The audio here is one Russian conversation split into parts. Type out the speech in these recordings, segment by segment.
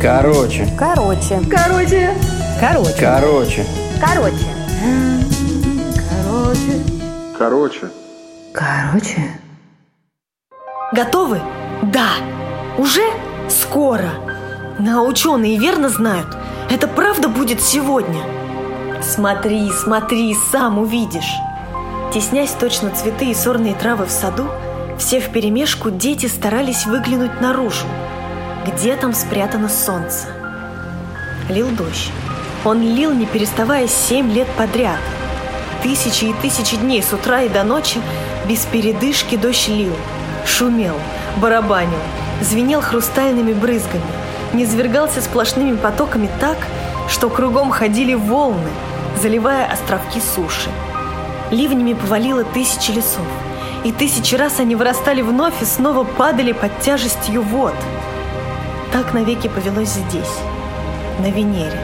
Короче. Короче. Короче. Короче. Короче. Короче. Короче. Короче. Готовы? Да. Уже? Скоро. На ученые верно знают. Это правда будет сегодня. Смотри, смотри, сам увидишь. Теснясь точно цветы и сорные травы в саду, все вперемешку дети старались выглянуть наружу. Где там спрятано солнце? Лил дождь. Он лил, не переставая, семь лет подряд. Тысячи и тысячи дней с утра и до ночи без передышки дождь лил. Шумел, барабанил, звенел хрустальными брызгами, низвергался сплошными потоками так, что кругом ходили волны, заливая островки суши. Ливнями повалило тысячи лесов, и тысячи раз они вырастали вновь и снова падали под тяжестью вод. Так навеки повелось здесь, на Венере.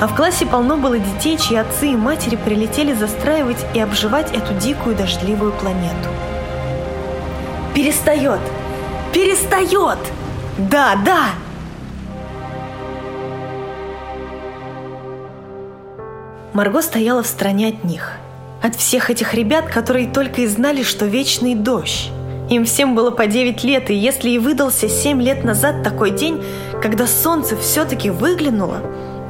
А в классе полно было детей, чьи отцы и матери прилетели застраивать и обживать эту дикую дождливую планету. Перестает! Перестает! Да, да! Марго стояла в стороне от них. От всех этих ребят, которые только и знали, что вечный дождь. Им всем было по 9 лет, и если и выдался 7 лет назад такой день, когда солнце все-таки выглянуло,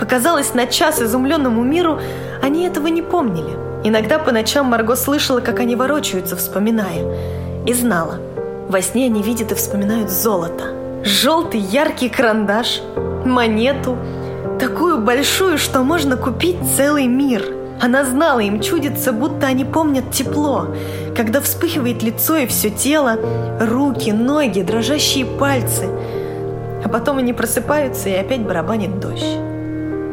показалось на час изумленному миру, они этого не помнили. Иногда по ночам Марго слышала, как они ворочаются, вспоминая. И знала. Во сне они видят и вспоминают золото. Желтый яркий карандаш, монету, такую большую, что можно купить целый мир. Она знала, им чудится, будто они помнят тепло, когда вспыхивает лицо и все тело, руки, ноги, дрожащие пальцы. А потом они просыпаются, и опять барабанит дождь.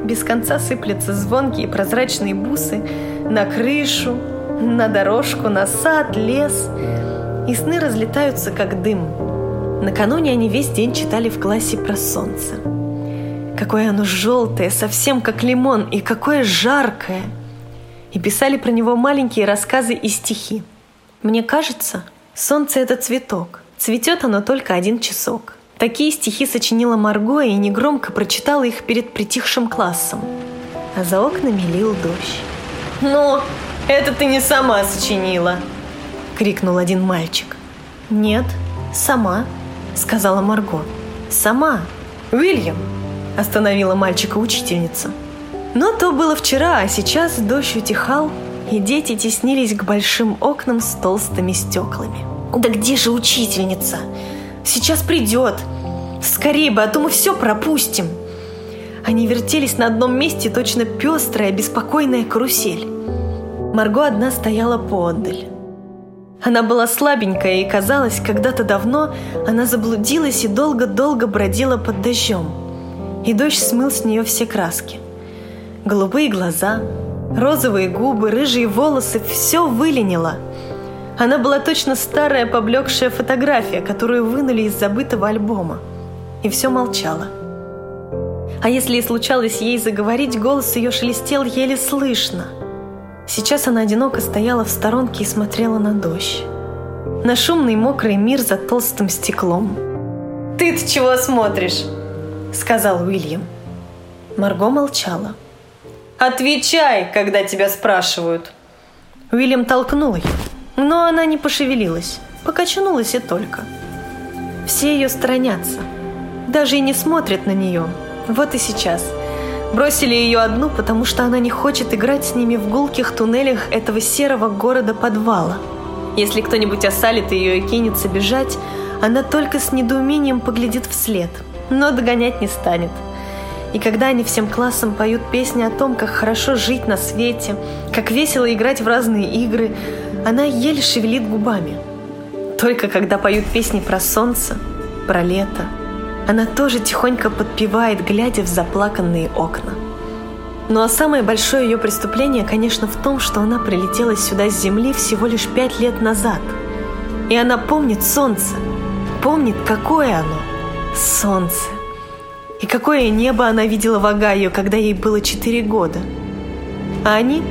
Без конца сыплются звонкие прозрачные бусы на крышу, на дорожку, на сад, лес. И сны разлетаются, как дым. Накануне они весь день читали в классе про солнце. Какое оно желтое, совсем как лимон, и какое жаркое. И писали про него маленькие рассказы и стихи. Мне кажется, солнце – это цветок. Цветет оно только один часок. Такие стихи сочинила Марго и негромко прочитала их перед притихшим классом. А за окнами лил дождь. «Ну, это ты не сама сочинила!» – крикнул один мальчик. «Нет, сама», – сказала Марго. «Сама. Уильям!» – остановила мальчика учительница. Но то было вчера, а сейчас дождь утихал, и дети теснились к большим окнам с толстыми стеклами. «Да где же учительница? Сейчас придет! Скорее бы, а то мы все пропустим!» Они вертелись на одном месте, точно пестрая, беспокойная карусель. Марго одна стояла поодаль. Она была слабенькая и казалось, когда-то давно она заблудилась и долго-долго бродила под дождем. И дождь смыл с нее все краски. Голубые глаза, розовые губы, рыжие волосы – все выленило. Она была точно старая поблекшая фотография, которую вынули из забытого альбома. И все молчала. А если и случалось ей заговорить, голос ее шелестел еле слышно – Сейчас она одиноко стояла в сторонке и смотрела на дождь. На шумный мокрый мир за толстым стеклом. «Ты-то чего смотришь?» — сказал Уильям. Марго молчала. «Отвечай, когда тебя спрашивают!» Уильям толкнул ее, но она не пошевелилась, покачнулась и только. Все ее сторонятся, даже и не смотрят на нее. Вот и сейчас — Бросили ее одну, потому что она не хочет играть с ними в гулких туннелях этого серого города-подвала. Если кто-нибудь осалит ее и кинется бежать, она только с недоумением поглядит вслед, но догонять не станет. И когда они всем классом поют песни о том, как хорошо жить на свете, как весело играть в разные игры, она еле шевелит губами. Только когда поют песни про солнце, про лето – она тоже тихонько подпевает, глядя в заплаканные окна. Ну а самое большое ее преступление, конечно, в том, что она прилетела сюда с Земли всего лишь пять лет назад. И она помнит солнце, помнит, какое оно – солнце. И какое небо она видела в Огайо, когда ей было четыре года. А они?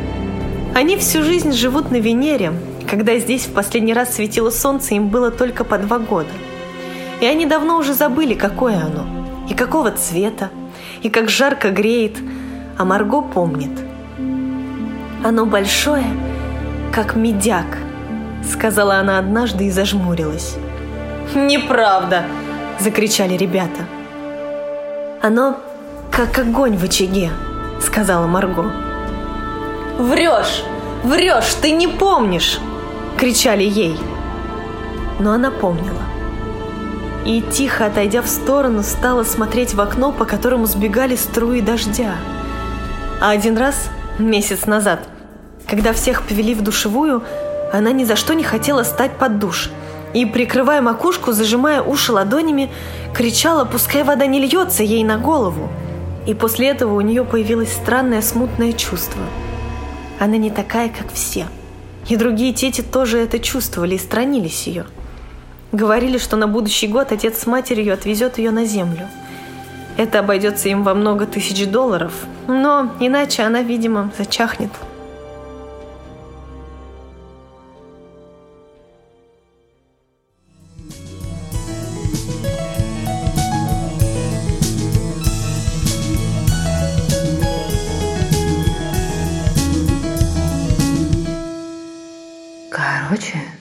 Они всю жизнь живут на Венере, когда здесь в последний раз светило солнце, им было только по два года – И они давно уже забыли, какое оно, и какого цвета, и как жарко греет, а Марго помнит. Оно большое, как медяк, сказала она однажды и зажмурилась. «Неправда!» – закричали ребята. «Оно как огонь в очаге», – сказала Марго. «Врешь! Врешь! Ты не помнишь!» – кричали ей. Но она помнила. И, тихо отойдя в сторону, стала смотреть в окно, по которому сбегали струи дождя. А один раз, месяц назад, когда всех повели в душевую, она ни за что не хотела стать под душ – и, прикрывая макушку, зажимая уши ладонями, кричала, пускай вода не льется ей на голову. И после этого у нее появилось странное смутное чувство. Она не такая, как все. И другие тети тоже это чувствовали и странились ее. Говорили, что на будущий год отец с матерью отвезет ее на землю. Это обойдется им во много тысяч долларов, но иначе она, видимо, зачахнет. Короче,